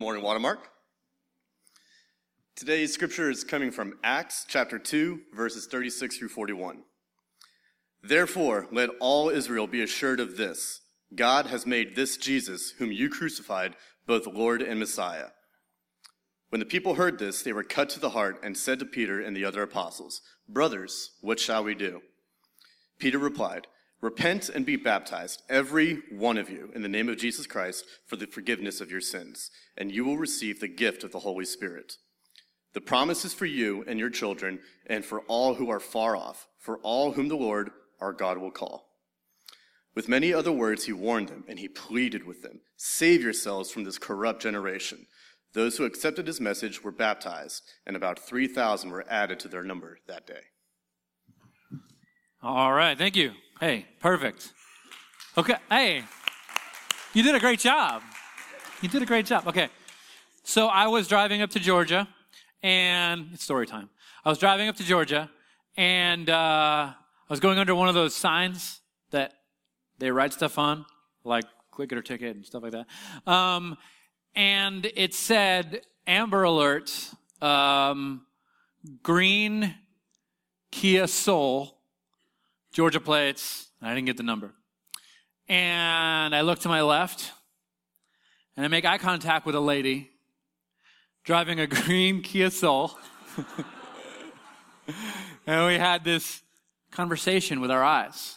Morning, Watermark. Today's scripture is coming from Acts chapter 2, verses 36 through 41. Therefore, let all Israel be assured of this God has made this Jesus, whom you crucified, both Lord and Messiah. When the people heard this, they were cut to the heart and said to Peter and the other apostles, Brothers, what shall we do? Peter replied, Repent and be baptized, every one of you, in the name of Jesus Christ, for the forgiveness of your sins, and you will receive the gift of the Holy Spirit. The promise is for you and your children, and for all who are far off, for all whom the Lord our God will call. With many other words, he warned them, and he pleaded with them Save yourselves from this corrupt generation. Those who accepted his message were baptized, and about 3,000 were added to their number that day. All right, thank you. Hey, perfect. Okay, hey, you did a great job. You did a great job. Okay, so I was driving up to Georgia, and it's story time. I was driving up to Georgia, and uh, I was going under one of those signs that they write stuff on, like click it or ticket and stuff like that. Um, and it said Amber Alert, um, green Kia Soul Georgia plates. I didn't get the number. And I look to my left and I make eye contact with a lady driving a green Kia Soul. and we had this conversation with our eyes.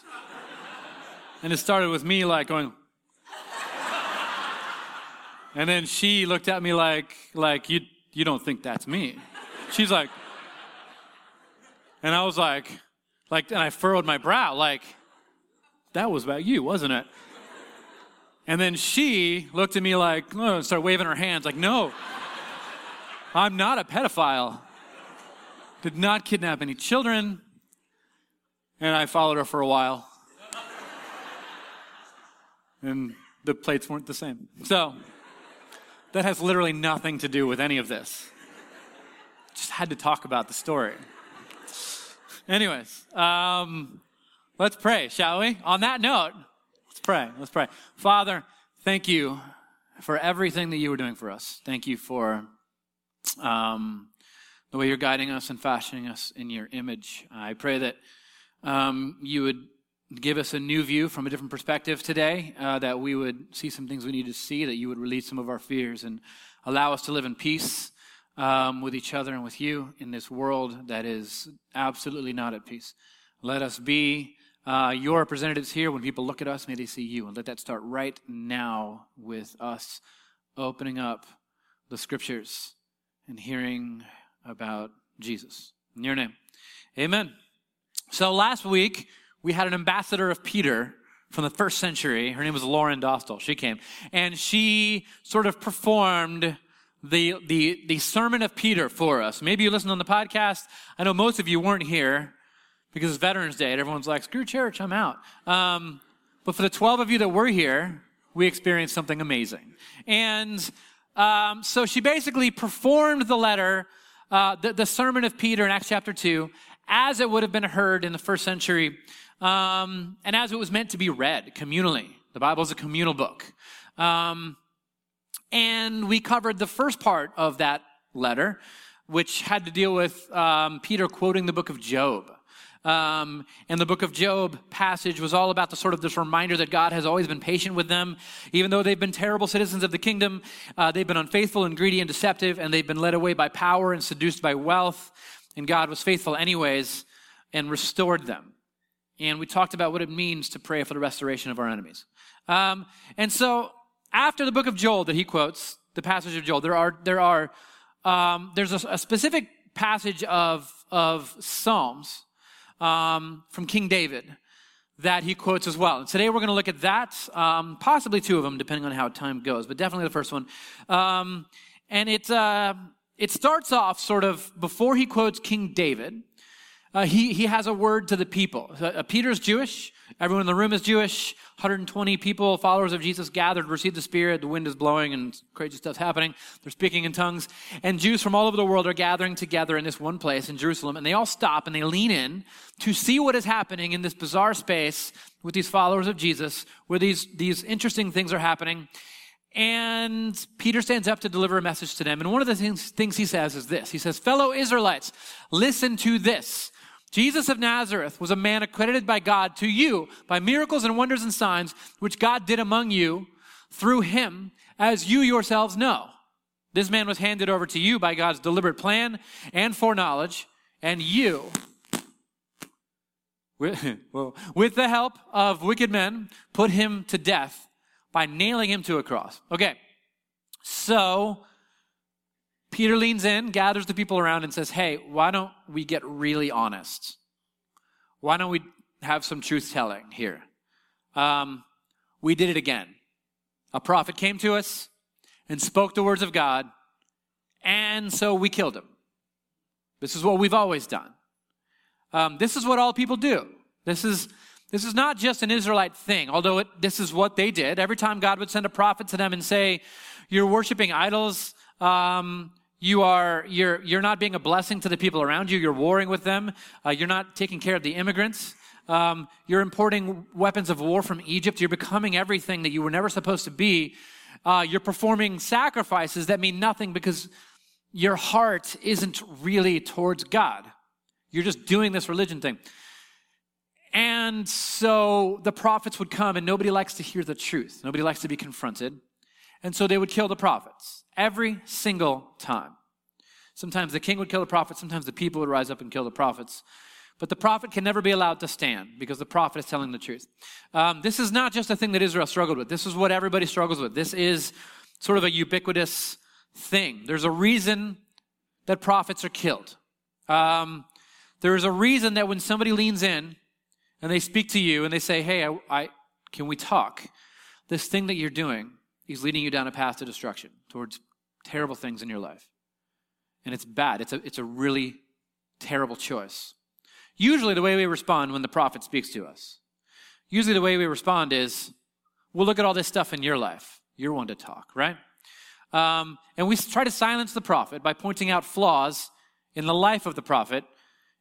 And it started with me like going, and then she looked at me like, like you, you don't think that's me. She's like, and I was like, like, and I furrowed my brow, like, that was about you, wasn't it? And then she looked at me like, oh, and started waving her hands, like, no, I'm not a pedophile. Did not kidnap any children. And I followed her for a while. And the plates weren't the same. So, that has literally nothing to do with any of this. Just had to talk about the story. Anyways, um, let's pray, shall we? On that note, let's pray. Let's pray. Father, thank you for everything that you were doing for us. Thank you for um, the way you're guiding us and fashioning us in your image. I pray that um, you would give us a new view from a different perspective today, uh, that we would see some things we need to see, that you would release some of our fears and allow us to live in peace um, with each other and with you in this world that is absolutely not at peace. Let us be uh, your representatives here. When people look at us, may they see you. And let that start right now with us opening up the scriptures and hearing about Jesus. In your name. Amen. So last week, we had an ambassador of Peter from the first century. Her name was Lauren Dostal. She came and she sort of performed the, the, the sermon of Peter for us. Maybe you listened on the podcast. I know most of you weren't here because it's Veterans Day and everyone's like, screw church, I'm out. Um, but for the 12 of you that were here, we experienced something amazing. And um, so she basically performed the letter, uh, the, the, sermon of Peter in Acts chapter 2, as it would have been heard in the first century, um, and as it was meant to be read communally. The Bible is a communal book. Um, and we covered the first part of that letter, which had to deal with um, Peter quoting the book of Joel. Um, and the book of Joel passage was all about the sort of this reminder that God has always been patient with them. Even though they've been terrible citizens of the kingdom, uh, they've been unfaithful and greedy and deceptive, and they've been led away by power and seduced by wealth. And God was faithful anyways and restored them. And we talked about what it means to pray for the restoration of our enemies. Um, and so after the book of Joel that he quotes, the passage of Joel, there are, there are, um, there's a, a, specific passage of, of Psalms um, from King David that he quotes as well. And today we're going to look at that, um, possibly two of them, depending on how time goes, but definitely the first one. Um, and it, uh, it starts off sort of before he quotes King David. Uh, he, he has a word to the people. Uh, Peter's Jewish. Everyone in the room is Jewish. 120 people, followers of Jesus, gathered, received the Spirit. The wind is blowing and crazy stuff's happening. They're speaking in tongues. And Jews from all over the world are gathering together in this one place in Jerusalem. And they all stop and they lean in to see what is happening in this bizarre space with these followers of Jesus, where these, these interesting things are happening. And Peter stands up to deliver a message to them. And one of the things, things he says is this He says, Fellow Israelites, listen to this. Jesus of Nazareth was a man accredited by God to you by miracles and wonders and signs, which God did among you through him, as you yourselves know. This man was handed over to you by God's deliberate plan and foreknowledge, and you, with, the help of wicked men, put him to death by nailing him to a cross. Okay, so Peter leans in, gathers the people around, and says, Hey, why don't we get really honest? Why don't we have some truth telling here? Um, we did it again. A prophet came to us and spoke the words of God, and so we killed him. This is what we've always done. Um, this is what all people do. This is this is not just an Israelite thing, although it, this is what they did. Every time God would send a prophet to them and say, "You're worshiping idols. Um, you are you're you're not being a blessing to the people around you. You're warring with them. Uh, you're not taking care of the immigrants. Um, you're importing weapons of war from Egypt. You're becoming everything that you were never supposed to be. Uh, you're performing sacrifices that mean nothing because your heart isn't really towards God. You're just doing this religion thing. And so the prophets would come, and nobody likes to hear the truth. Nobody likes to be confronted. And so they would kill the prophets every single time. Sometimes the king would kill the prophet, sometimes the people would rise up and kill the prophets. But the prophet can never be allowed to stand because the prophet is telling the truth. Um, this is not just a thing that Israel struggled with. This is what everybody struggles with. This is sort of a ubiquitous thing. There's a reason that prophets are killed. Um, there is a reason that when somebody leans in and they speak to you and they say, Hey, I, I, can we talk? This thing that you're doing is leading you down a path to destruction, towards terrible things in your life. And it's bad. It's a, it's a really terrible choice. Usually, the way we respond when the prophet speaks to us, usually the way we respond is, We'll look at all this stuff in your life. You're one to talk, right? Um, and we try to silence the prophet by pointing out flaws in the life of the prophet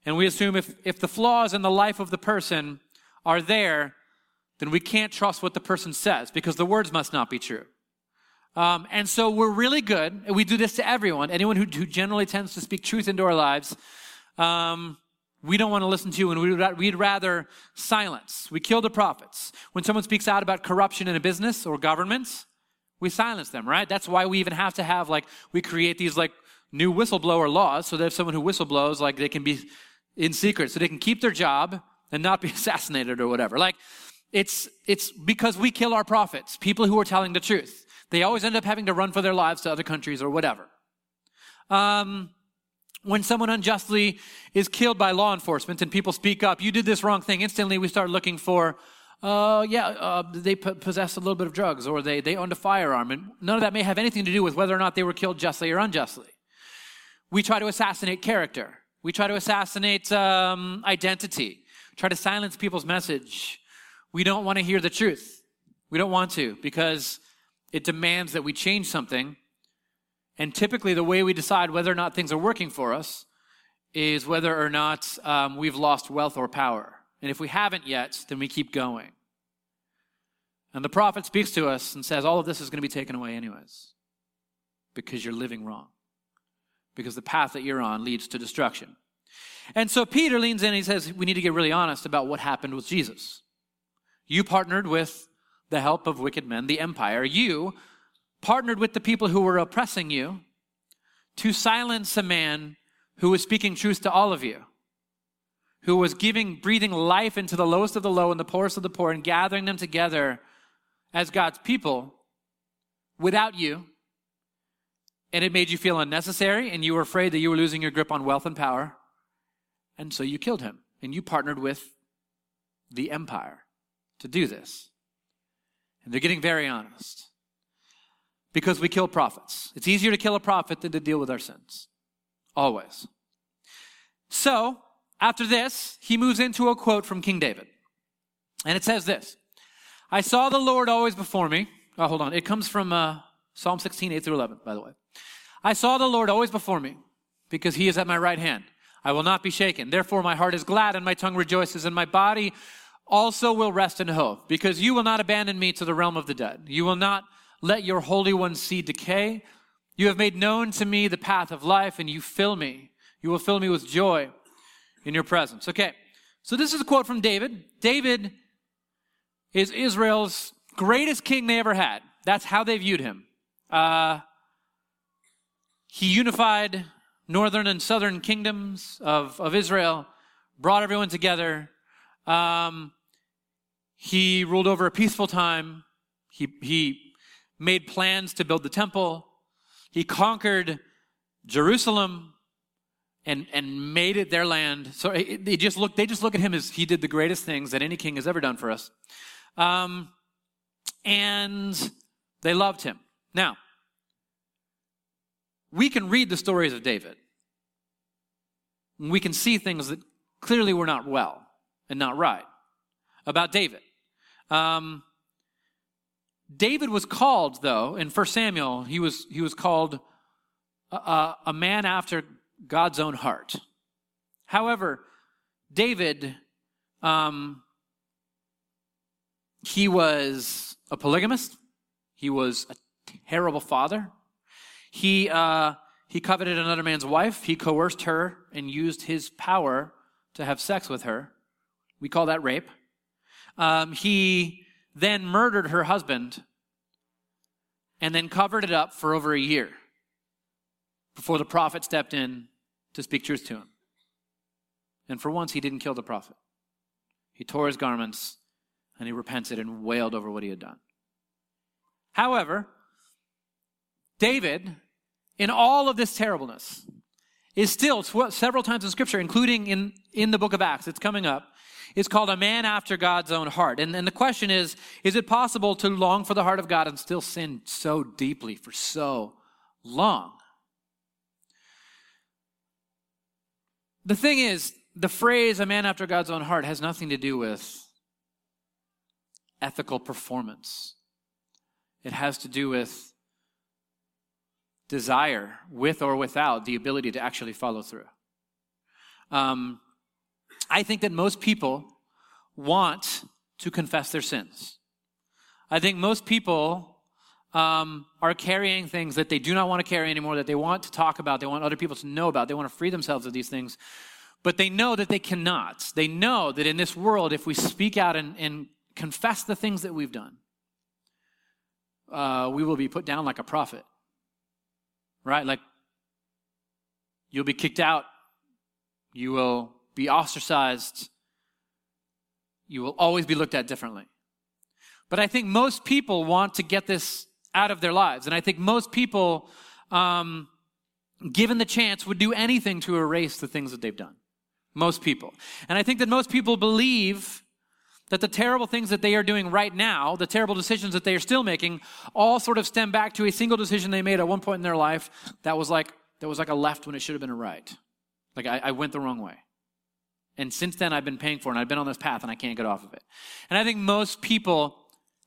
and we assume if, if the flaws in the life of the person are there, then we can't trust what the person says because the words must not be true. Um, and so we're really good, and we do this to everyone, anyone who, who generally tends to speak truth into our lives. Um, we don't want to listen to, and we'd, we'd rather silence. We kill the prophets. When someone speaks out about corruption in a business or government, we silence them, right? That's why we even have to have, like, we create these, like, new whistleblower laws so that if someone who whistleblows, like, they can be in secret so they can keep their job and not be assassinated or whatever. Like, it's, it's because we kill our prophets, people who are telling the truth. They always end up having to run for their lives to other countries or whatever. Um, when someone unjustly is killed by law enforcement and people speak up, you did this wrong thing, instantly we start looking for, uh, yeah, uh, they p- possessed a little bit of drugs or they, they owned a firearm. And none of that may have anything to do with whether or not they were killed justly or unjustly. We try to assassinate character. We try to assassinate um, identity, try to silence people's message. We don't want to hear the truth. We don't want to because it demands that we change something. And typically, the way we decide whether or not things are working for us is whether or not um, we've lost wealth or power. And if we haven't yet, then we keep going. And the prophet speaks to us and says, All of this is going to be taken away, anyways, because you're living wrong because the path that you're on leads to destruction. And so Peter leans in and he says, We need to get really honest about what happened with Jesus. You partnered with the help of wicked men, the empire. You partnered with the people who were oppressing you to silence a man who was speaking truth to all of you, who was giving, breathing life into the lowest of the low and the poorest of the poor and gathering them together as God's people without you and it made you feel unnecessary, and you were afraid that you were losing your grip on wealth and power. And so you killed him, and you partnered with the empire to do this. And they're getting very honest. Because we kill prophets. It's easier to kill a prophet than to deal with our sins. Always. So, after this, he moves into a quote from King David. And it says this I saw the Lord always before me. Oh, hold on. It comes from uh, Psalm 16, 8 through 11, by the way. I saw the Lord always before me, because he is at my right hand. I will not be shaken. Therefore, my heart is glad and my tongue rejoices, and my body also will rest in hope, because you will not abandon me to the realm of the dead. You will not let your Holy One see decay. You have made known to me the path of life, and you fill me. You will fill me with joy in your presence. Okay, so this is a quote from David. David is Israel's greatest king they ever had. That's how they viewed him. Uh, he unified northern and southern kingdoms of, of Israel, brought everyone together. Um, he ruled over a peaceful time. He, he made plans to build the temple. He conquered Jerusalem and, and made it their land. So they just look, they just look at him as he did the greatest things that any king has ever done for us. Um, and they loved him. Now, we can read the stories of David. We can see things that clearly were not well and not right about David. Um, David was called, though, in 1 Samuel, he was, he was called a, a man after God's own heart. However, David, um, he was a polygamist. He was a terrible father. He, uh, he coveted another man's wife. He coerced her and used his power to have sex with her. We call that rape. Um, he then murdered her husband and then covered it up for over a year before the prophet stepped in to speak truth to him. And for once, he didn't kill the prophet. He tore his garments and he repented and wailed over what he had done. However, David, in all of this terribleness, is still several times in Scripture, including in, in the book of Acts, it's coming up, is called a man after God's own heart. And, and the question is is it possible to long for the heart of God and still sin so deeply for so long? The thing is, the phrase a man after God's own heart has nothing to do with ethical performance. It has to do with desire, with or without the ability to actually follow through. Um, I think that most people want to confess their sins. I think most people um, are carrying things that they do not want to carry anymore, that they want to talk about, they want other people to know about, they want to free themselves of these things, but they know that they cannot. They know that in this world, if we speak out and, and confess the things that we've done, uh, we will be put down like a prophet. Right? Like, you'll be kicked out. You will be ostracized. You will always be looked at differently. But I think most people want to get this out of their lives. And I think most people, um, given the chance, would do anything to erase the things that they've done. Most people. And I think that most people believe that the terrible things that they are doing right now, the terrible decisions that they are still making, all sort of stem back to a single decision they made at one point in their life that was like that was like a left when it should have been a right. Like I, I went the wrong way. And since then I've been paying for it and I've been on this path and I can't get off of it. And I think most people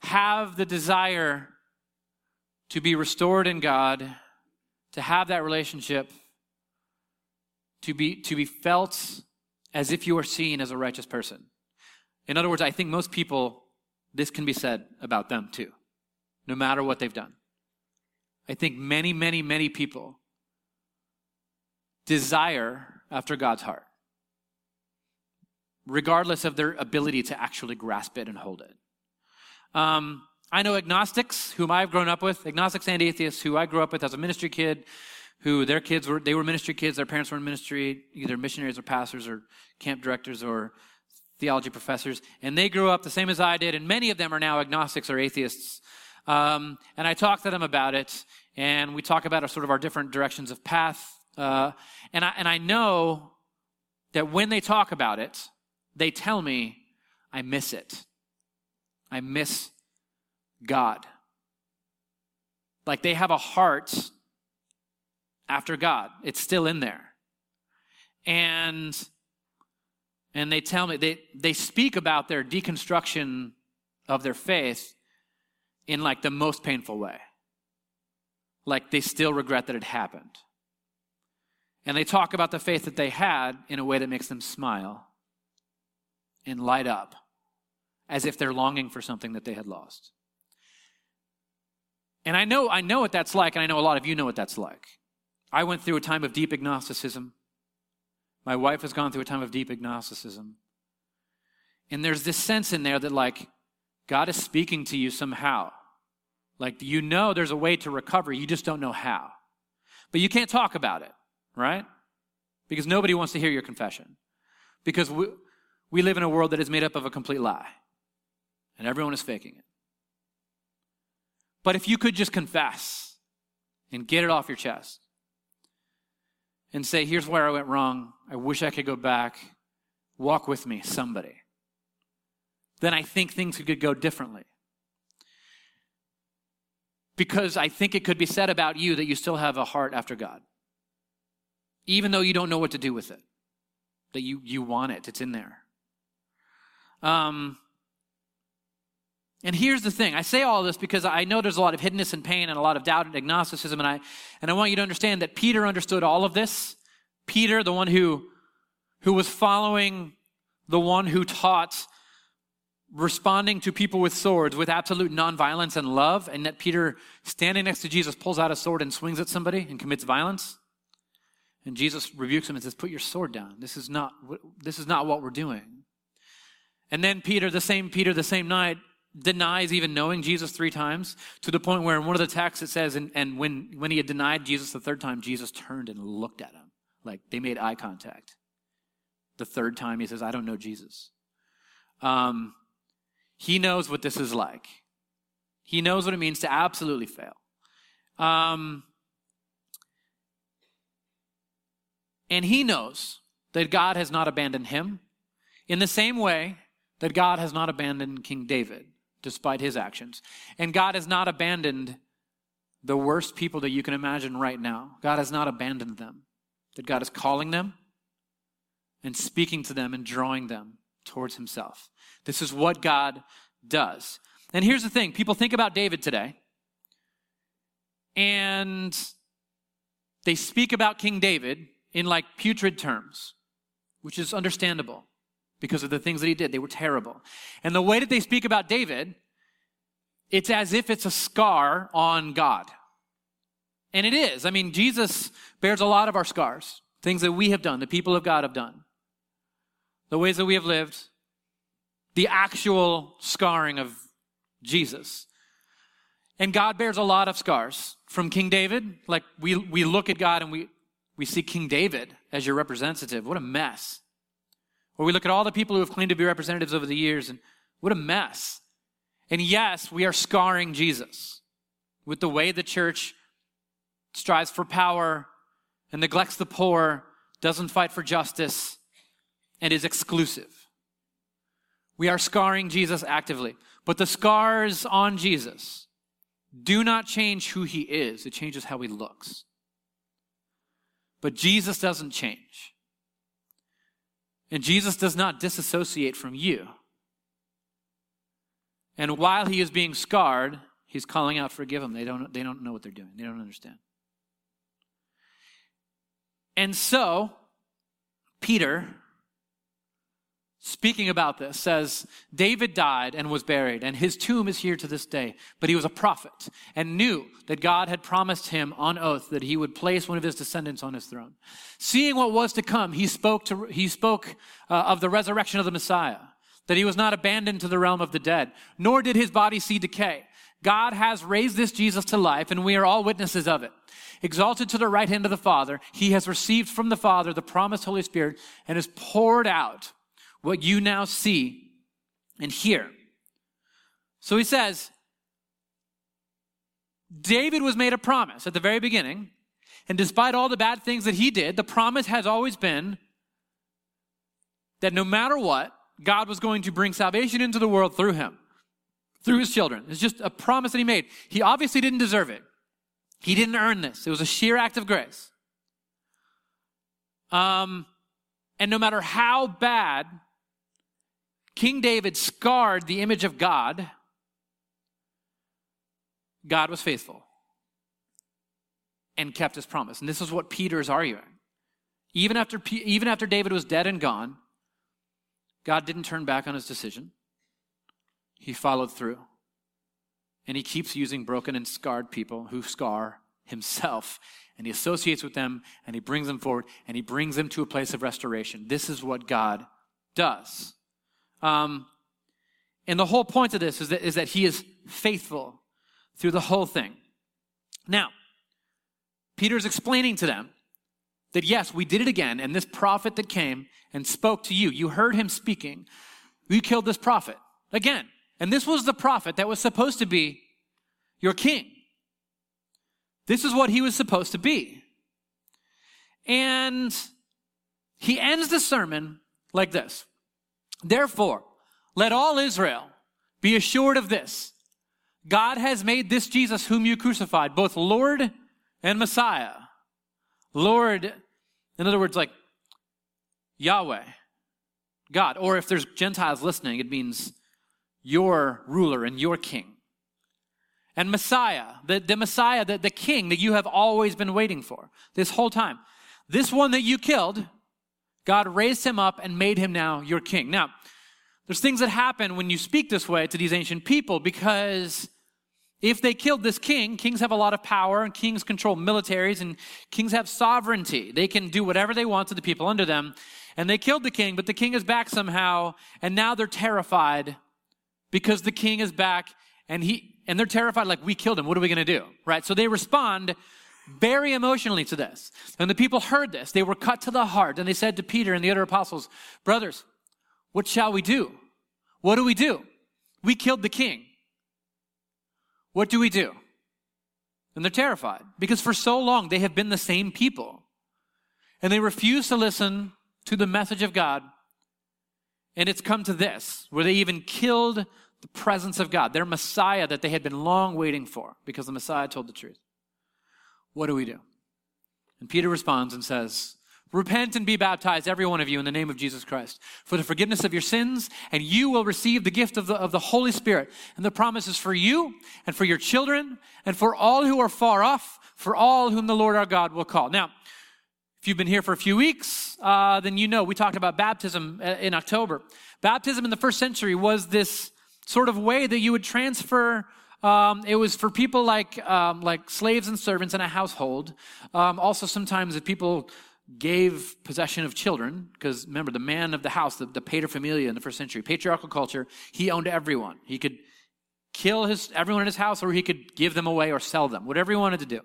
have the desire to be restored in God, to have that relationship, to be to be felt as if you are seen as a righteous person. In other words, I think most people, this can be said about them too, no matter what they've done. I think many, many, many people desire after God's heart, regardless of their ability to actually grasp it and hold it. Um, I know agnostics whom I've grown up with, agnostics and atheists who I grew up with as a ministry kid, who their kids were, they were ministry kids, their parents were in ministry, either missionaries or pastors or camp directors or theology professors, and they grew up the same as I did, and many of them are now agnostics or atheists. Um, and I talk to them about it, and we talk about our, sort of our different directions of path. Uh, and, I, and I know that when they talk about it, they tell me, I miss it. I miss God. Like they have a heart after God, it's still in there. And and they tell me they, they speak about their deconstruction of their faith in like the most painful way like they still regret that it happened and they talk about the faith that they had in a way that makes them smile and light up as if they're longing for something that they had lost And I know, I know what that's like, and I know a lot of you know what that's like. I went through a time of deep agnosticism. My wife has gone through a time of deep agnosticism. And there's this sense in there that, like, God is speaking to you somehow. Like, you know there's a way to recover, you just don't know how. But you can't talk about it, right? Because nobody wants to hear your confession. Because we, we live in a world that is made up of a complete lie, and everyone is faking it. But if you could just confess and get it off your chest and say, here's where I went wrong, I wish I could go back, walk with me, somebody, then I think things could go differently. Because I think it could be said about you that you still have a heart after God, even though you don't know what to do with it, that you, you want it, it's in there. Um, and here's the thing. I say all this because I know there's a lot of hiddenness and pain and a lot of doubt and agnosticism. And I, and I want you to understand that Peter understood all of this. Peter, the one who, who was following the one who taught responding to people with swords with absolute nonviolence and love. And that Peter, standing next to Jesus, pulls out a sword and swings at somebody and commits violence. And Jesus rebukes him and says, put your sword down. This is not, this is not what we're doing. And then Peter, the same Peter, the same night, denies even knowing Jesus three times to the point where in one of the texts it says, and, and when, when he had denied Jesus the third time, Jesus turned and looked at him. Like they made eye contact. The third time he says, I don't know Jesus. Um, he knows what this is like. He knows what it means to absolutely fail. Um, and he knows that God has not abandoned him in the same way that God has not abandoned King David despite his actions. And God has not abandoned the worst people that you can imagine right now. God has not abandoned them. That God is calling them and speaking to them and drawing them towards himself. This is what God does. And here's the thing people think about David today, and they speak about King David in like putrid terms, which is understandable because of the things that he did. They were terrible. And the way that they speak about David, it's as if it's a scar on God. And it is. I mean, Jesus bears a lot of our scars, things that we have done, the people of God have done, the ways that we have lived, the actual scarring of Jesus. And God bears a lot of scars from King David. Like we, we look at God and we, we see King David as your representative. What a mess. Or we look at all the people who have claimed to be representatives over the years, and what a mess. And yes, we are scarring Jesus with the way the church strives for power and neglects the poor, doesn't fight for justice, and is exclusive. We are scarring Jesus actively. But the scars on Jesus do not change who he is, it changes how he looks. But Jesus doesn't change. And Jesus does not disassociate from you. And while he is being scarred, he's calling out, forgive them. They don't, they don't know what they're doing, they don't understand. And so, Peter speaking about this, says David died and was buried, and his tomb is here to this day. But he was a prophet and knew that God had promised him on oath that he would place one of his descendants on his throne. Seeing what was to come, he spoke to, he spoke uh, of the resurrection of the Messiah, that he was not abandoned to the realm of the dead, nor did his body see decay. God has raised this Jesus to life, and we are all witnesses of it. Exalted to the right hand of the Father, he has received from the Father the promised Holy Spirit and is poured out what you now see and hear. So he says, David was made a promise at the very beginning, and despite all the bad things that he did, the promise has always been that no matter what, God was going to bring salvation into the world through him, through his children. It's just a promise that he made. He obviously didn't deserve it. He didn't earn this. It was a sheer act of grace. Um, and no matter how bad King David scarred the image of God, God was faithful and kept his promise. And this is what Peter is arguing. Even after, even after David was dead and gone, God didn't turn back on his decision. He followed through. And he keeps using broken and scarred people who scar himself. And he associates with them and he brings them forward and he brings them to a place of restoration. This is what God does. Um, and the whole point of this is that, is that he is faithful through the whole thing. Now, Peter's explaining to them that yes, we did it again, and this prophet that came and spoke to you, you heard him speaking. We killed this prophet again. And this was the prophet that was supposed to be your king. This is what he was supposed to be. And he ends the sermon like this Therefore, let all Israel be assured of this God has made this Jesus, whom you crucified, both Lord and Messiah. Lord, in other words, like Yahweh, God. Or if there's Gentiles listening, it means your ruler and your king. And Messiah, the, the Messiah, the, the king that you have always been waiting for this whole time. This one that you killed, God raised him up and made him now your king. Now, there's things that happen when you speak this way to these ancient people because if they killed this king, kings have a lot of power and kings control militaries and kings have sovereignty. They can do whatever they want to the people under them. And they killed the king, but the king is back somehow. And now they're terrified because the king is back and he, and they're terrified like we killed him. What are we going to do? Right? So they respond very emotionally to this. And the people heard this. They were cut to the heart and they said to Peter and the other apostles, brothers, what shall we do? What do we do? We killed the king. What do we do? And they're terrified because for so long they have been the same people. And they refuse to listen to the message of God. And it's come to this, where they even killed the presence of God, their Messiah that they had been long waiting for because the Messiah told the truth. What do we do? And Peter responds and says, Repent and be baptized, every one of you, in the name of Jesus Christ, for the forgiveness of your sins, and you will receive the gift of the, of the Holy Spirit. And the promise is for you, and for your children, and for all who are far off, for all whom the Lord our God will call. Now, if you've been here for a few weeks, uh, then you know we talked about baptism uh, in October. Baptism in the first century was this sort of way that you would transfer um, it was for people like um, like slaves and servants in a household. Um, also, sometimes if people gave possession of children, because remember, the man of the house, the, the paterfamilia in the first century, patriarchal culture, he owned everyone. He could kill his, everyone in his house, or he could give them away or sell them, whatever he wanted to do.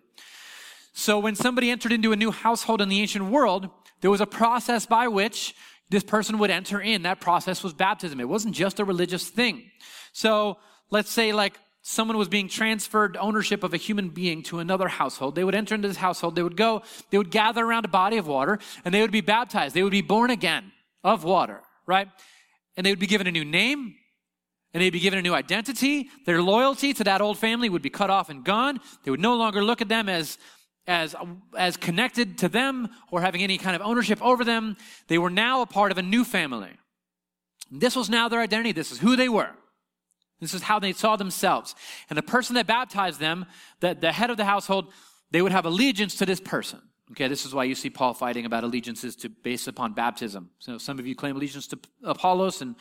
So when somebody entered into a new household in the ancient world, there was a process by which this person would enter in. That process was baptism. It wasn't just a religious thing. So let's say like someone was being transferred ownership of a human being to another household. They would enter into this household. They would go, they would gather around a body of water and they would be baptized. They would be born again of water, right? And they would be given a new name and they'd be given a new identity. Their loyalty to that old family would be cut off and gone. They would no longer look at them as as, as connected to them or having any kind of ownership over them. They were now a part of a new family. This was now their identity. This is who they were. This is how they saw themselves. And the person that baptized them, the, the head of the household, they would have allegiance to this person. Okay, this is why you see Paul fighting about allegiances to based upon baptism. So some of you claim allegiance to Apollos and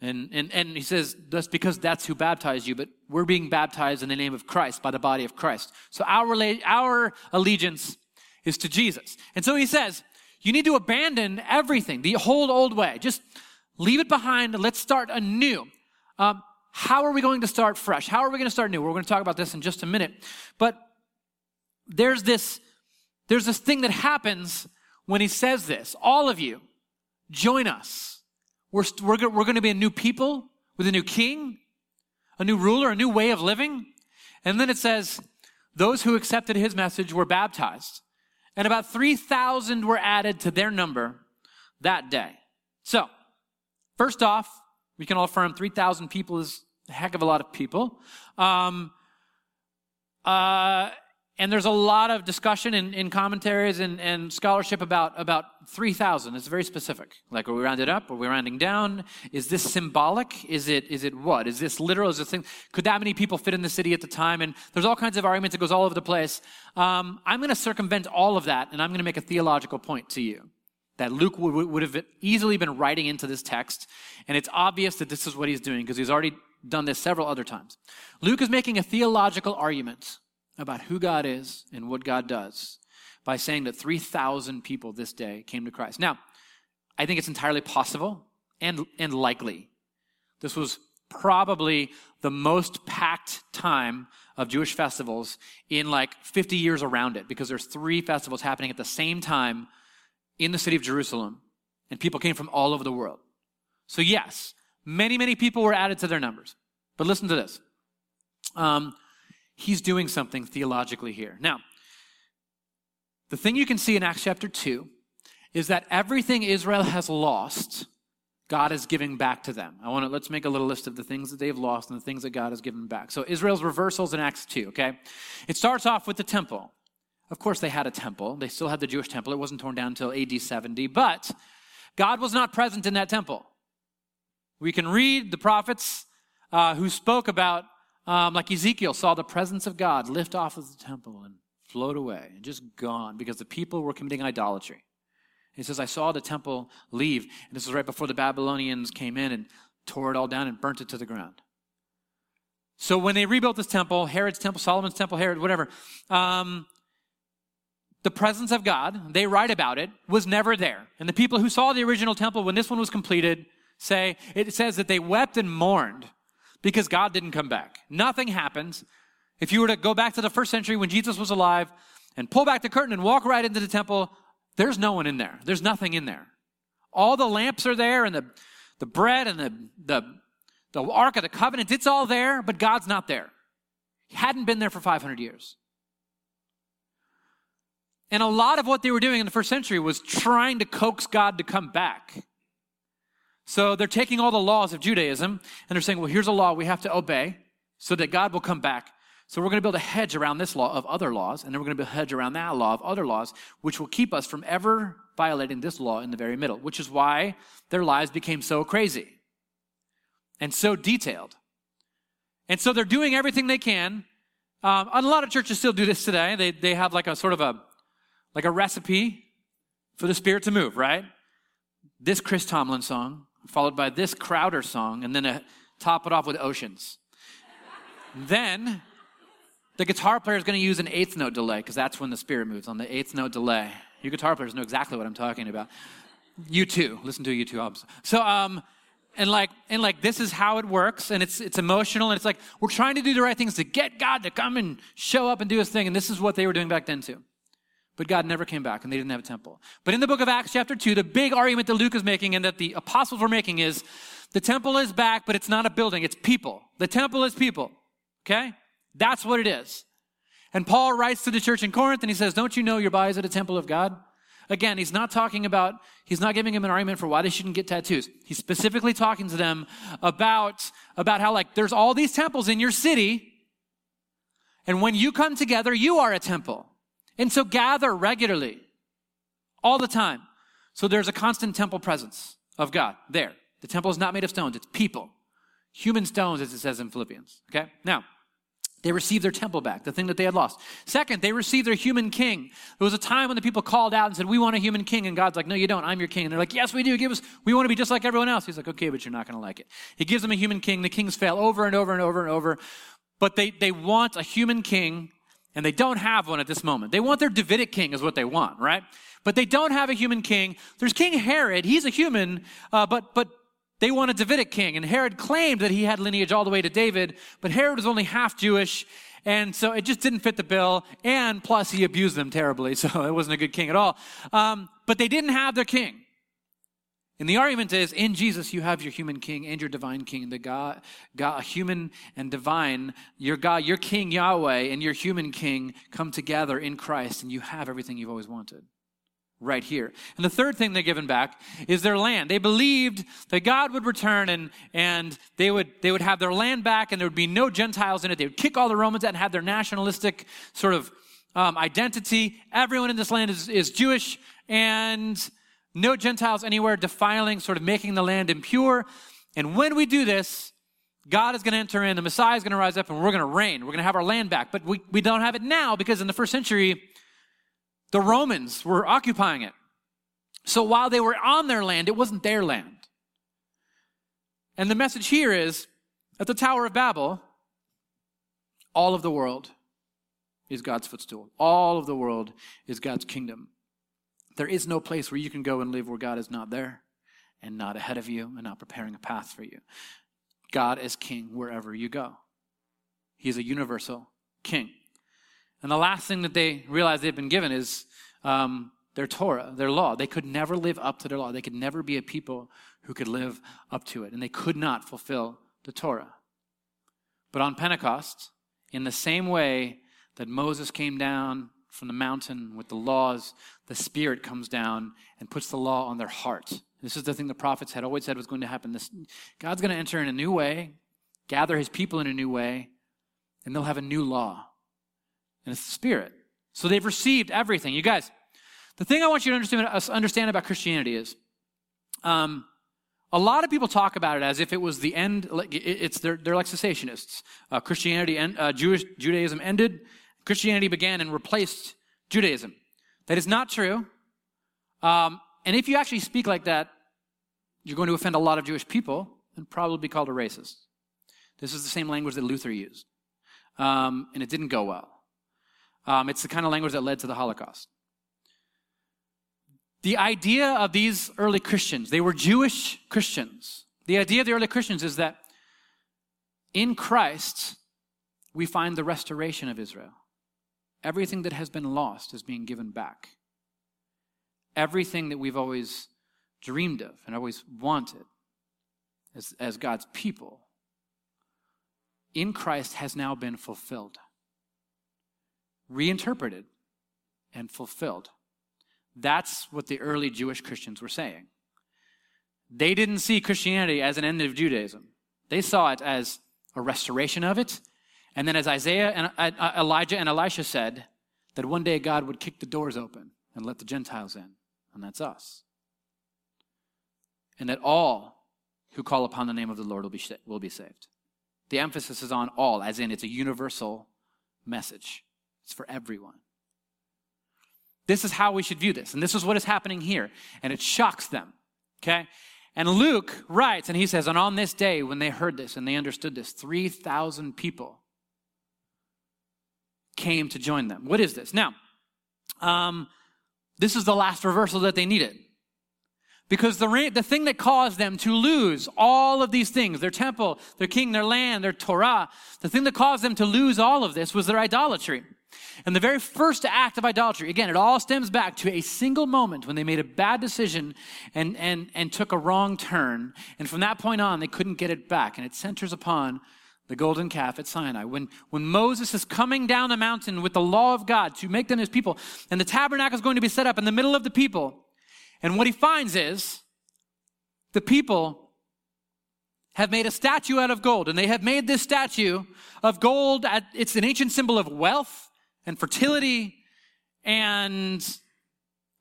and, and, and he says, that's because that's who baptized you, but we're being baptized in the name of Christ, by the body of Christ. So our, our allegiance is to Jesus. And so he says, you need to abandon everything, the whole old way. Just leave it behind. Let's start anew. Um, how are we going to start fresh? How are we going to start new? We're going to talk about this in just a minute. But there's this, there's this thing that happens when he says this. All of you, join us. We're, we're, we're going to be a new people with a new king, a new ruler, a new way of living. And then it says, those who accepted his message were baptized. And about 3,000 were added to their number that day. So, first off, we can all affirm 3,000 people is a heck of a lot of people. Um, uh, and there's a lot of discussion in, in commentaries and, and, scholarship about, about 3,000. It's very specific. Like, are we rounded up? Are we rounding down? Is this symbolic? Is it, is it what? Is this literal? Is this thing? Could that many people fit in the city at the time? And there's all kinds of arguments. It goes all over the place. Um, I'm going to circumvent all of that, and I'm going to make a theological point to you that Luke would, would have easily been writing into this text. And it's obvious that this is what he's doing because he's already done this several other times. Luke is making a theological argument about who God is and what God does by saying that 3,000 people this day came to Christ. Now, I think it's entirely possible and, and likely. This was probably the most packed time of Jewish festivals in like 50 years around it because there's three festivals happening at the same time in the city of Jerusalem and people came from all over the world. So yes, many, many people were added to their numbers. But listen to this. Um, he's doing something theologically here. Now, the thing you can see in Acts chapter 2 is that everything Israel has lost, God is giving back to them. I want to let's make a little list of the things that they've lost and the things that God has given back. So Israel's reversals in Acts 2, okay? It starts off with the temple. Of course, they had a temple. They still had the Jewish temple. It wasn't torn down until AD 70, but God was not present in that temple. We can read the prophets uh, who spoke about, um, like Ezekiel saw the presence of God lift off of the temple and float away and just gone because the people were committing idolatry. He says, I saw the temple leave. And this was right before the Babylonians came in and tore it all down and burnt it to the ground. So when they rebuilt this temple, Herod's temple, Solomon's temple, Herod, whatever, um, the presence of God, they write about it, was never there. And the people who saw the original temple when this one was completed say, it says that they wept and mourned because God didn't come back. Nothing happens. If you were to go back to the first century when Jesus was alive and pull back the curtain and walk right into the temple, there's no one in there. There's nothing in there. All the lamps are there and the, the bread and the, the, the Ark of the Covenant, it's all there, but God's not there. He hadn't been there for 500 years. And a lot of what they were doing in the first century was trying to coax God to come back. So they're taking all the laws of Judaism and they're saying, well, here's a law we have to obey so that God will come back. So we're going to build a hedge around this law of other laws, and then we're going to build a hedge around that law of other laws, which will keep us from ever violating this law in the very middle, which is why their lives became so crazy and so detailed. And so they're doing everything they can. Um, and a lot of churches still do this today. They, they have like a sort of a, like a recipe for the Spirit to move, right? This Chris Tomlin song, followed by this Crowder song, and then a, top it off with Oceans. then the guitar player is going to use an eighth note delay because that's when the Spirit moves on the eighth note delay. You guitar players know exactly what I'm talking about. You too. listen to U2 albums. So, um, and like, and like, this is how it works, and it's it's emotional, and it's like we're trying to do the right things to get God to come and show up and do His thing, and this is what they were doing back then too. But God never came back and they didn't have a temple. But in the book of Acts, chapter 2, the big argument that Luke is making and that the apostles were making is the temple is back, but it's not a building, it's people. The temple is people. Okay? That's what it is. And Paul writes to the church in Corinth and he says, Don't you know your bodies are a temple of God? Again, he's not talking about, he's not giving them an argument for why they shouldn't get tattoos. He's specifically talking to them about, about how like there's all these temples in your city. And when you come together, you are a temple. And so gather regularly, all the time. So there's a constant temple presence of God there. The temple is not made of stones, it's people. Human stones, as it says in Philippians. Okay? Now, they received their temple back, the thing that they had lost. Second, they received their human king. There was a time when the people called out and said, We want a human king. And God's like, No, you don't. I'm your king. And they're like, Yes, we do. Give us, we want to be just like everyone else. He's like, Okay, but you're not going to like it. He gives them a human king. The kings fail over and over and over and over. But they, they want a human king and they don't have one at this moment. They want their Davidic king, is what they want, right? But they don't have a human king. There's King Herod. He's a human, uh, but but they want a Davidic king. And Herod claimed that he had lineage all the way to David, but Herod was only half Jewish. And so it just didn't fit the bill. And plus, he abused them terribly. So it wasn't a good king at all. Um, but they didn't have their king. And the argument is in Jesus, you have your human king and your divine king, the God, God, human and divine, your God, your king Yahweh and your human king come together in Christ, and you have everything you've always wanted right here. And the third thing they're given back is their land. They believed that God would return and, and they would, they would have their land back and there would be no Gentiles in it. They would kick all the Romans out and have their nationalistic sort of um, identity. Everyone in this land is, is Jewish and no Gentiles anywhere defiling, sort of making the land impure. And when we do this, God is going to enter in, the Messiah is going to rise up, and we're going to reign. We're going to have our land back. But we, we don't have it now because in the first century, the Romans were occupying it. So while they were on their land, it wasn't their land. And the message here is At the Tower of Babel, all of the world is God's footstool. All of the world is God's kingdom. There is no place where you can go and live where God is not there and not ahead of you and not preparing a path for you. God is king wherever you go. He is a universal king. And the last thing that they realize they've been given is um, their Torah, their law. They could never live up to their law. They could never be a people who could live up to it. And they could not fulfill the Torah. But on Pentecost, in the same way that Moses came down from the mountain with the laws, the Spirit comes down and puts the law on their heart. This is the thing the prophets had always said was going to happen. This, God's going to enter in a new way, gather his people in a new way, and they'll have a new law. And it's the Spirit. So they've received everything. You guys, the thing I want you to understand, understand about Christianity is um, a lot of people talk about it as if it was the end. It's they're, they're like cessationists. Uh, Christianity and uh, Jewish Judaism ended. Christianity began and replaced Judaism. That is not true. Um, and if you actually speak like that, you're going to offend a lot of Jewish people and probably be called a racist. This is the same language that Luther used, um, and it didn't go well. Um, it's the kind of language that led to the Holocaust. The idea of these early Christians, they were Jewish Christians. The idea of the early Christians is that in Christ, we find the restoration of Israel. Everything that has been lost is being given back. Everything that we've always dreamed of and always wanted as, as God's people in Christ has now been fulfilled, reinterpreted, and fulfilled. That's what the early Jewish Christians were saying. They didn't see Christianity as an end of Judaism. They saw it as a restoration of it. And then, as Isaiah and uh, uh, Elijah and Elisha said, that one day God would kick the doors open and let the Gentiles in. And that's us. And that all who call upon the name of the Lord will be, will be saved. The emphasis is on all, as in it's a universal message. It's for everyone. This is how we should view this. And this is what is happening here. And it shocks them. Okay? And Luke writes, and he says, And on this day, when they heard this and they understood this, 3,000 people came to join them. What is this? Now, um, this is the last reversal that they needed. Because the, the thing that caused them to lose all of these things, their temple, their king, their land, their Torah, the thing that caused them to lose all of this was their idolatry. And the very first act of idolatry, again, it all stems back to a single moment when they made a bad decision and, and, and took a wrong turn. And from that point on, they couldn't get it back. And it centers upon the golden calf at Sinai. When, when Moses is coming down the mountain with the law of God to make them his people, and the tabernacle is going to be set up in the middle of the people. And what he finds is the people have made a statue out of gold, and they have made this statue of gold. At, it's an ancient symbol of wealth and fertility and,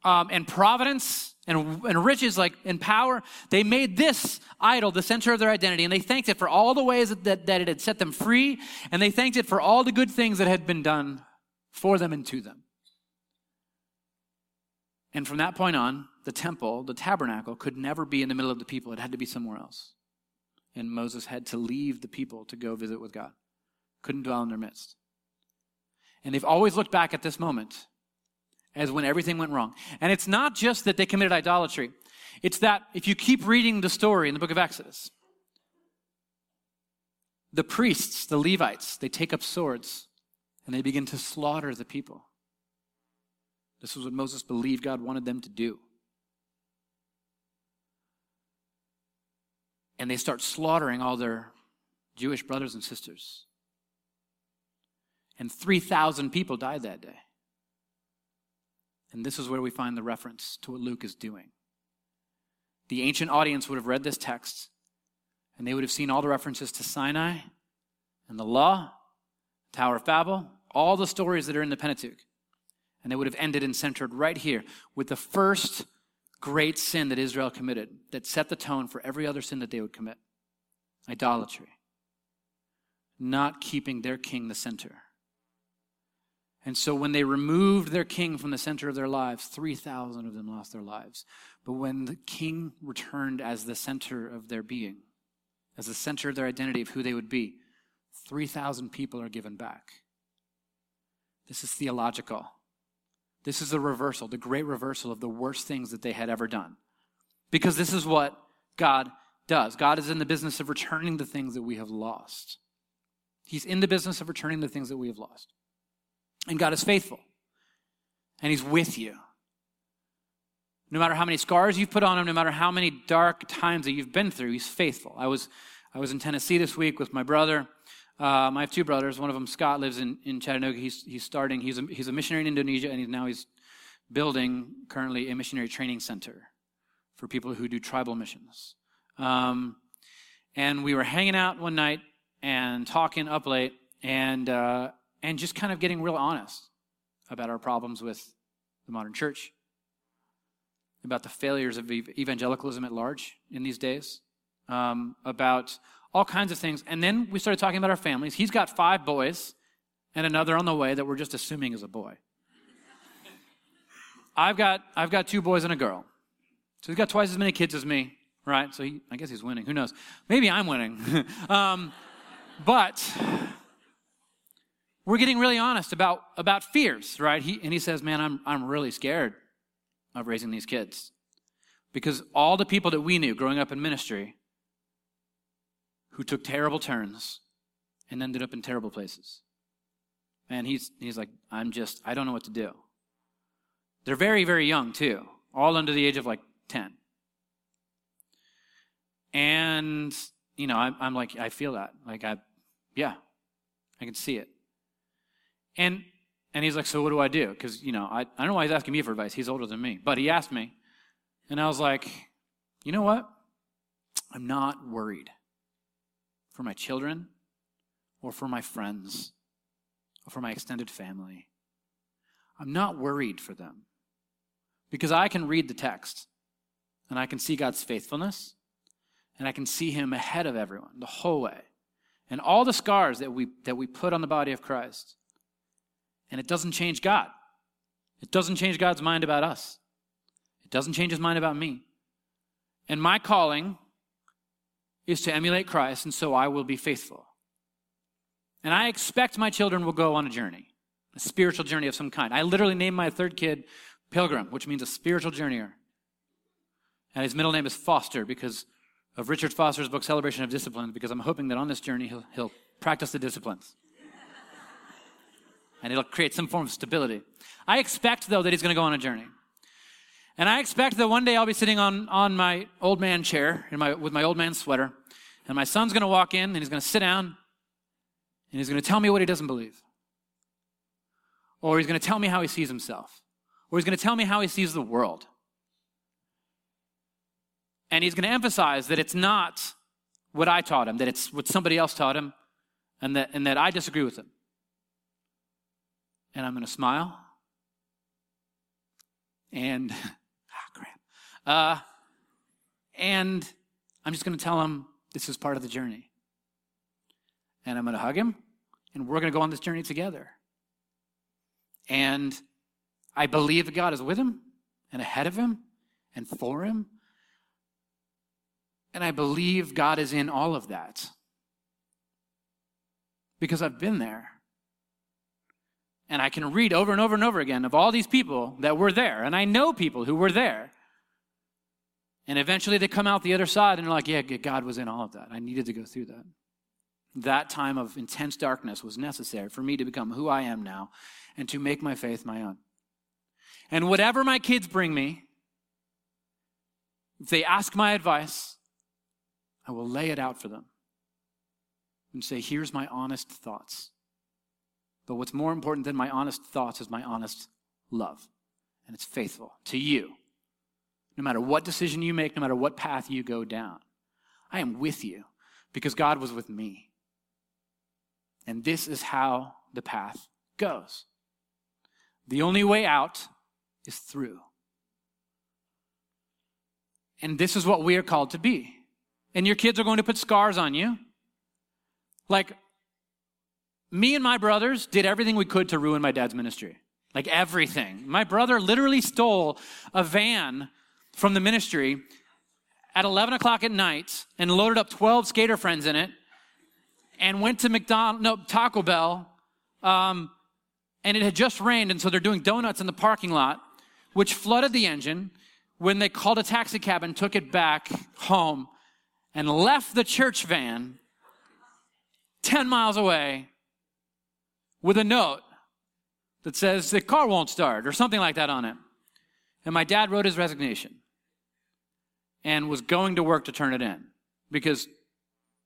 um, and providence and, and riches like in power they made this idol the center of their identity. And they thanked it for all the ways that, that, that it had set them free. And they thanked it for all the good things that had been done for them and to them. And from that point on the temple the tabernacle could never be in the middle of the people. It had to be somewhere else. And moses had to leave the people to go visit with god. Couldn't dwell in their midst. And they've always looked back at this moment as when everything went wrong. And it's not just that they committed idolatry, it's that if you keep reading the story in the book of Exodus, the priests, the Levites, they take up swords and they begin to slaughter the people. This was what Moses believed God wanted them to do. And they start slaughtering all their Jewish brothers and sisters. And 3,000 people died that day. And this is where we find the reference to what Luke is doing. The ancient audience would have read this text, and they would have seen all the references to Sinai and the law, Tower of Babel, all the stories that are in the Pentateuch. And they would have ended and centered right here with the first great sin that Israel committed that set the tone for every other sin that they would commit idolatry, not keeping their king the center. And so when they removed their king from the center of their lives, 3,000 of them lost their lives. But when the king returned as the center of their being, as the center of their identity of who they would be, 3,000 people are given back. This is theological. This is a reversal, the great reversal of the worst things that they had ever done. Because this is what God does. God is in the business of returning the things that we have lost. He's in the business of returning the things that we have lost. And God is faithful. And He's with you. No matter how many scars you've put on him, no matter how many dark times that you've been through, he's faithful. I was, I was in Tennessee this week with my brother. Um, I have two brothers. One of them, Scott, lives in, in Chattanooga. He's, he's starting, he's a, he's a missionary in Indonesia, and he's, now he's building currently a missionary training center for people who do tribal missions. Um, and we were hanging out one night and talking up late and, uh, and just kind of getting real honest about our problems with the modern church, about the failures of evangelicalism at large in these days, um, about all kinds of things. And then we started talking about our families. He's got five boys and another on the way that we're just assuming is a boy. I've got, I've got two boys and a girl. So he's got twice as many kids as me, right? So he, I guess he's winning. Who knows? Maybe I'm winning. um, but we're getting really honest about, about fears, right? He, and he says, man, I'm, I'm really scared of raising these kids. Because all the people that we knew growing up in ministry who took terrible turns and ended up in terrible places. And he's, he's like, I'm just, I don't know what to do. They're very, very young too, all under the age of like 10. And, you know, I'm, I'm like, I feel that. Like, I, yeah, I can see it. And, and he's like, so what do I do? Because, you know, I, I don't know why he's asking me for advice. He's older than me. But he asked me. And I was like, you know what? I'm not worried for my children or for my friends or for my extended family. I'm not worried for them because I can read the text and I can see God's faithfulness and I can see Him ahead of everyone the whole way. And all the scars that we, that we put on the body of Christ. And it doesn't change God. It doesn't change God's mind about us. It doesn't change His mind about me. And my calling is to emulate Christ, and so I will be faithful. And I expect my children will go on a journey, a spiritual journey of some kind. I literally named my third kid Pilgrim, which means a spiritual journeyer. And his middle name is Foster because of Richard Foster's book, Celebration of Disciplines, because I'm hoping that on this journey he'll, he'll practice the disciplines. And it'll create some form of stability. I expect, though, that he's going to go on a journey. And I expect that one day I'll be sitting on, on my old man chair in my, with my old man sweater, and my son's going to walk in and he's going to sit down and he's going to tell me what he doesn't believe. Or he's going to tell me how he sees himself. Or he's going to tell me how he sees the world. And he's going to emphasize that it's not what I taught him, that it's what somebody else taught him, and that, and that I disagree with him. And I'm going to smile. And ah, crap. uh, and I'm just going to tell him this is part of the journey. And I'm going to hug him, and we're going to go on this journey together. And I believe God is with him and ahead of him and for him. And I believe God is in all of that because I've been there. And I can read over and over and over again of all these people that were there. And I know people who were there. And eventually they come out the other side and they're like, yeah, God was in all of that. I needed to go through that. That time of intense darkness was necessary for me to become who I am now and to make my faith my own. And whatever my kids bring me, if they ask my advice, I will lay it out for them and say, here's my honest thoughts. But what's more important than my honest thoughts is my honest love. And it's faithful to you no matter what decision you make, no matter what path you go down. I am with you because God was with me. And this is how the path goes. The only way out is through. And this is what we are called to be. And your kids are going to put scars on you. Like, me and my brothers did everything we could to ruin my dad's ministry. Like, everything. My brother literally stole a van from the ministry at 11 o'clock at night and loaded up 12 skater friends in it and went to McDonald, no, Taco Bell, um, and it had just rained, and so they're doing donuts in the parking lot, which flooded the engine when they called a taxi cab and took it back home and left the church van 10 miles away with a note that says the car won't start or something like that on it. And my dad wrote his resignation and was going to work to turn it in because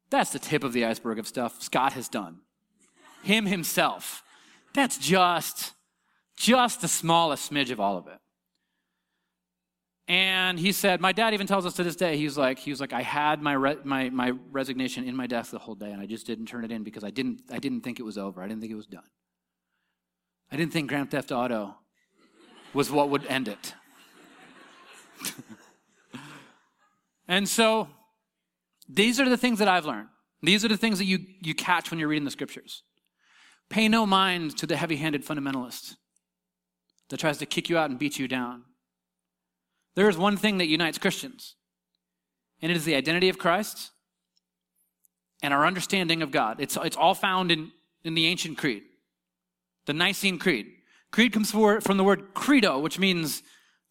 that's the tip of the iceberg of stuff Scott has done. Him himself. That's just, just the smallest smidge of all of it. And he said, my dad even tells us to this day, he was like, he was like, I had my, re- my, my resignation in my desk the whole day and I just didn't turn it in because I didn't, I didn't think it was over. I didn't think it was done. I didn't think Grand Theft Auto was what would end it. and so these are the things that I've learned. These are the things that you, you catch when you're reading the scriptures. Pay no mind to the heavy handed fundamentalist that tries to kick you out and beat you down. There is one thing that unites Christians, and it is the identity of Christ and our understanding of God. It's, it's all found in, in the ancient creed, the Nicene Creed. Creed comes from the word credo, which means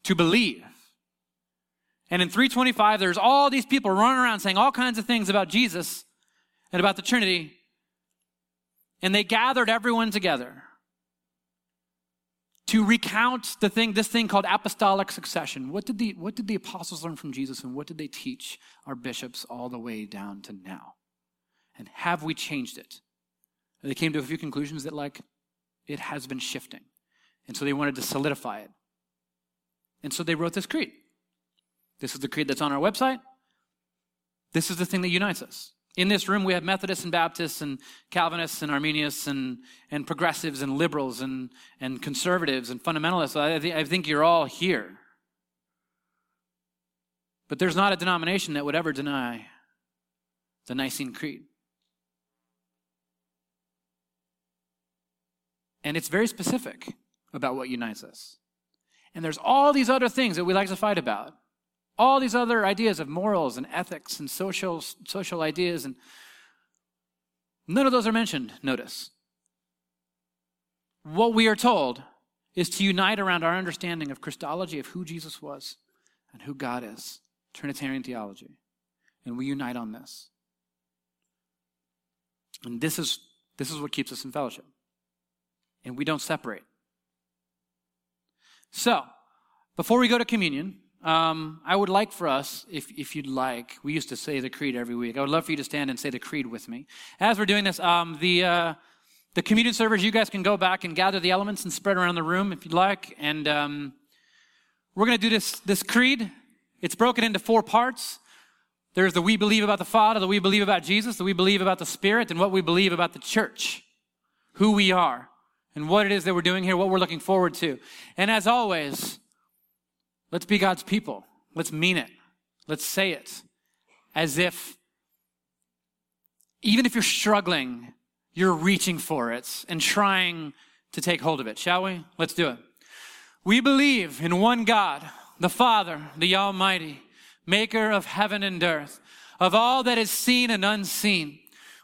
to believe. And in 325, there's all these people running around saying all kinds of things about Jesus and about the Trinity. And they gathered everyone together to recount the thing, this thing called apostolic succession. What did the, what did the apostles learn from Jesus and what did they teach our bishops all the way down to now? And have we changed it? And they came to a few conclusions that like it has been shifting. And so they wanted to solidify it. And so they wrote this creed. This is the creed that's on our website. This is the thing that unites us. In this room, we have Methodists and Baptists and Calvinists and Arminians and, and progressives and liberals and, and conservatives and fundamentalists. I, th- I think you're all here. But there's not a denomination that would ever deny the Nicene Creed. And it's very specific about what unites us. And there's all these other things that we like to fight about all these other ideas of morals and ethics and social, social ideas, and none of those are mentioned, notice. What we are told is to unite around our understanding of Christology, of who Jesus was and who God is, Trinitarian theology. And we unite on this. And this is, this is what keeps us in fellowship. And we don't separate. So, before we go to communion, um, I would like for us, if, if you'd like, we used to say the creed every week. I would love for you to stand and say the creed with me. As we're doing this, um, the, uh, the communion servers, you guys can go back and gather the elements and spread around the room if you'd like. And um, we're going to do this, this creed. It's broken into four parts. There's the we believe about the Father, the we believe about Jesus, the we believe about the Spirit, and what we believe about the church, who we are, and what it is that we're doing here, what we're looking forward to. And as always, Let's be God's people. Let's mean it. Let's say it as if, even if you're struggling, you're reaching for it and trying to take hold of it. Shall we? Let's do it. We believe in one God, the Father, the Almighty, maker of heaven and earth, of all that is seen and unseen.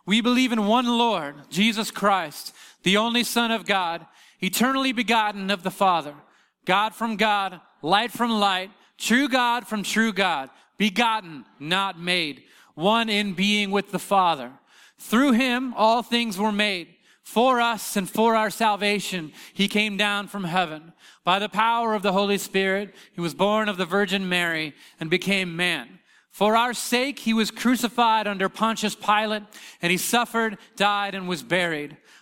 We believe in one Lord, Jesus Christ, the only Son of God, eternally begotten of the Father, God from God, light from light, true God from true God, begotten, not made, one in being with the Father. Through him, all things were made. For us and for our salvation, he came down from heaven. By the power of the Holy Spirit, he was born of the Virgin Mary and became man. For our sake, he was crucified under Pontius Pilate, and he suffered, died, and was buried.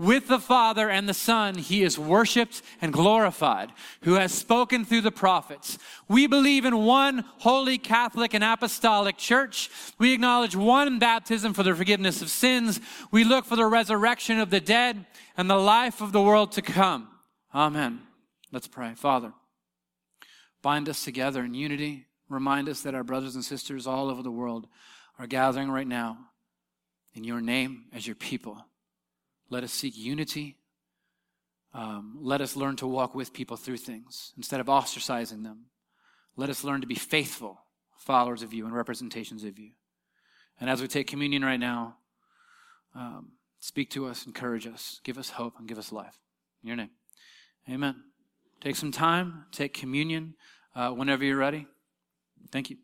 with the Father and the Son, he is worshiped and glorified, who has spoken through the prophets. We believe in one holy Catholic and apostolic church. We acknowledge one baptism for the forgiveness of sins. We look for the resurrection of the dead and the life of the world to come. Amen. Let's pray. Father, bind us together in unity. Remind us that our brothers and sisters all over the world are gathering right now in your name as your people. Let us seek unity. Um, let us learn to walk with people through things instead of ostracizing them. Let us learn to be faithful followers of you and representations of you. And as we take communion right now, um, speak to us, encourage us, give us hope, and give us life. In your name. Amen. Take some time, take communion uh, whenever you're ready. Thank you.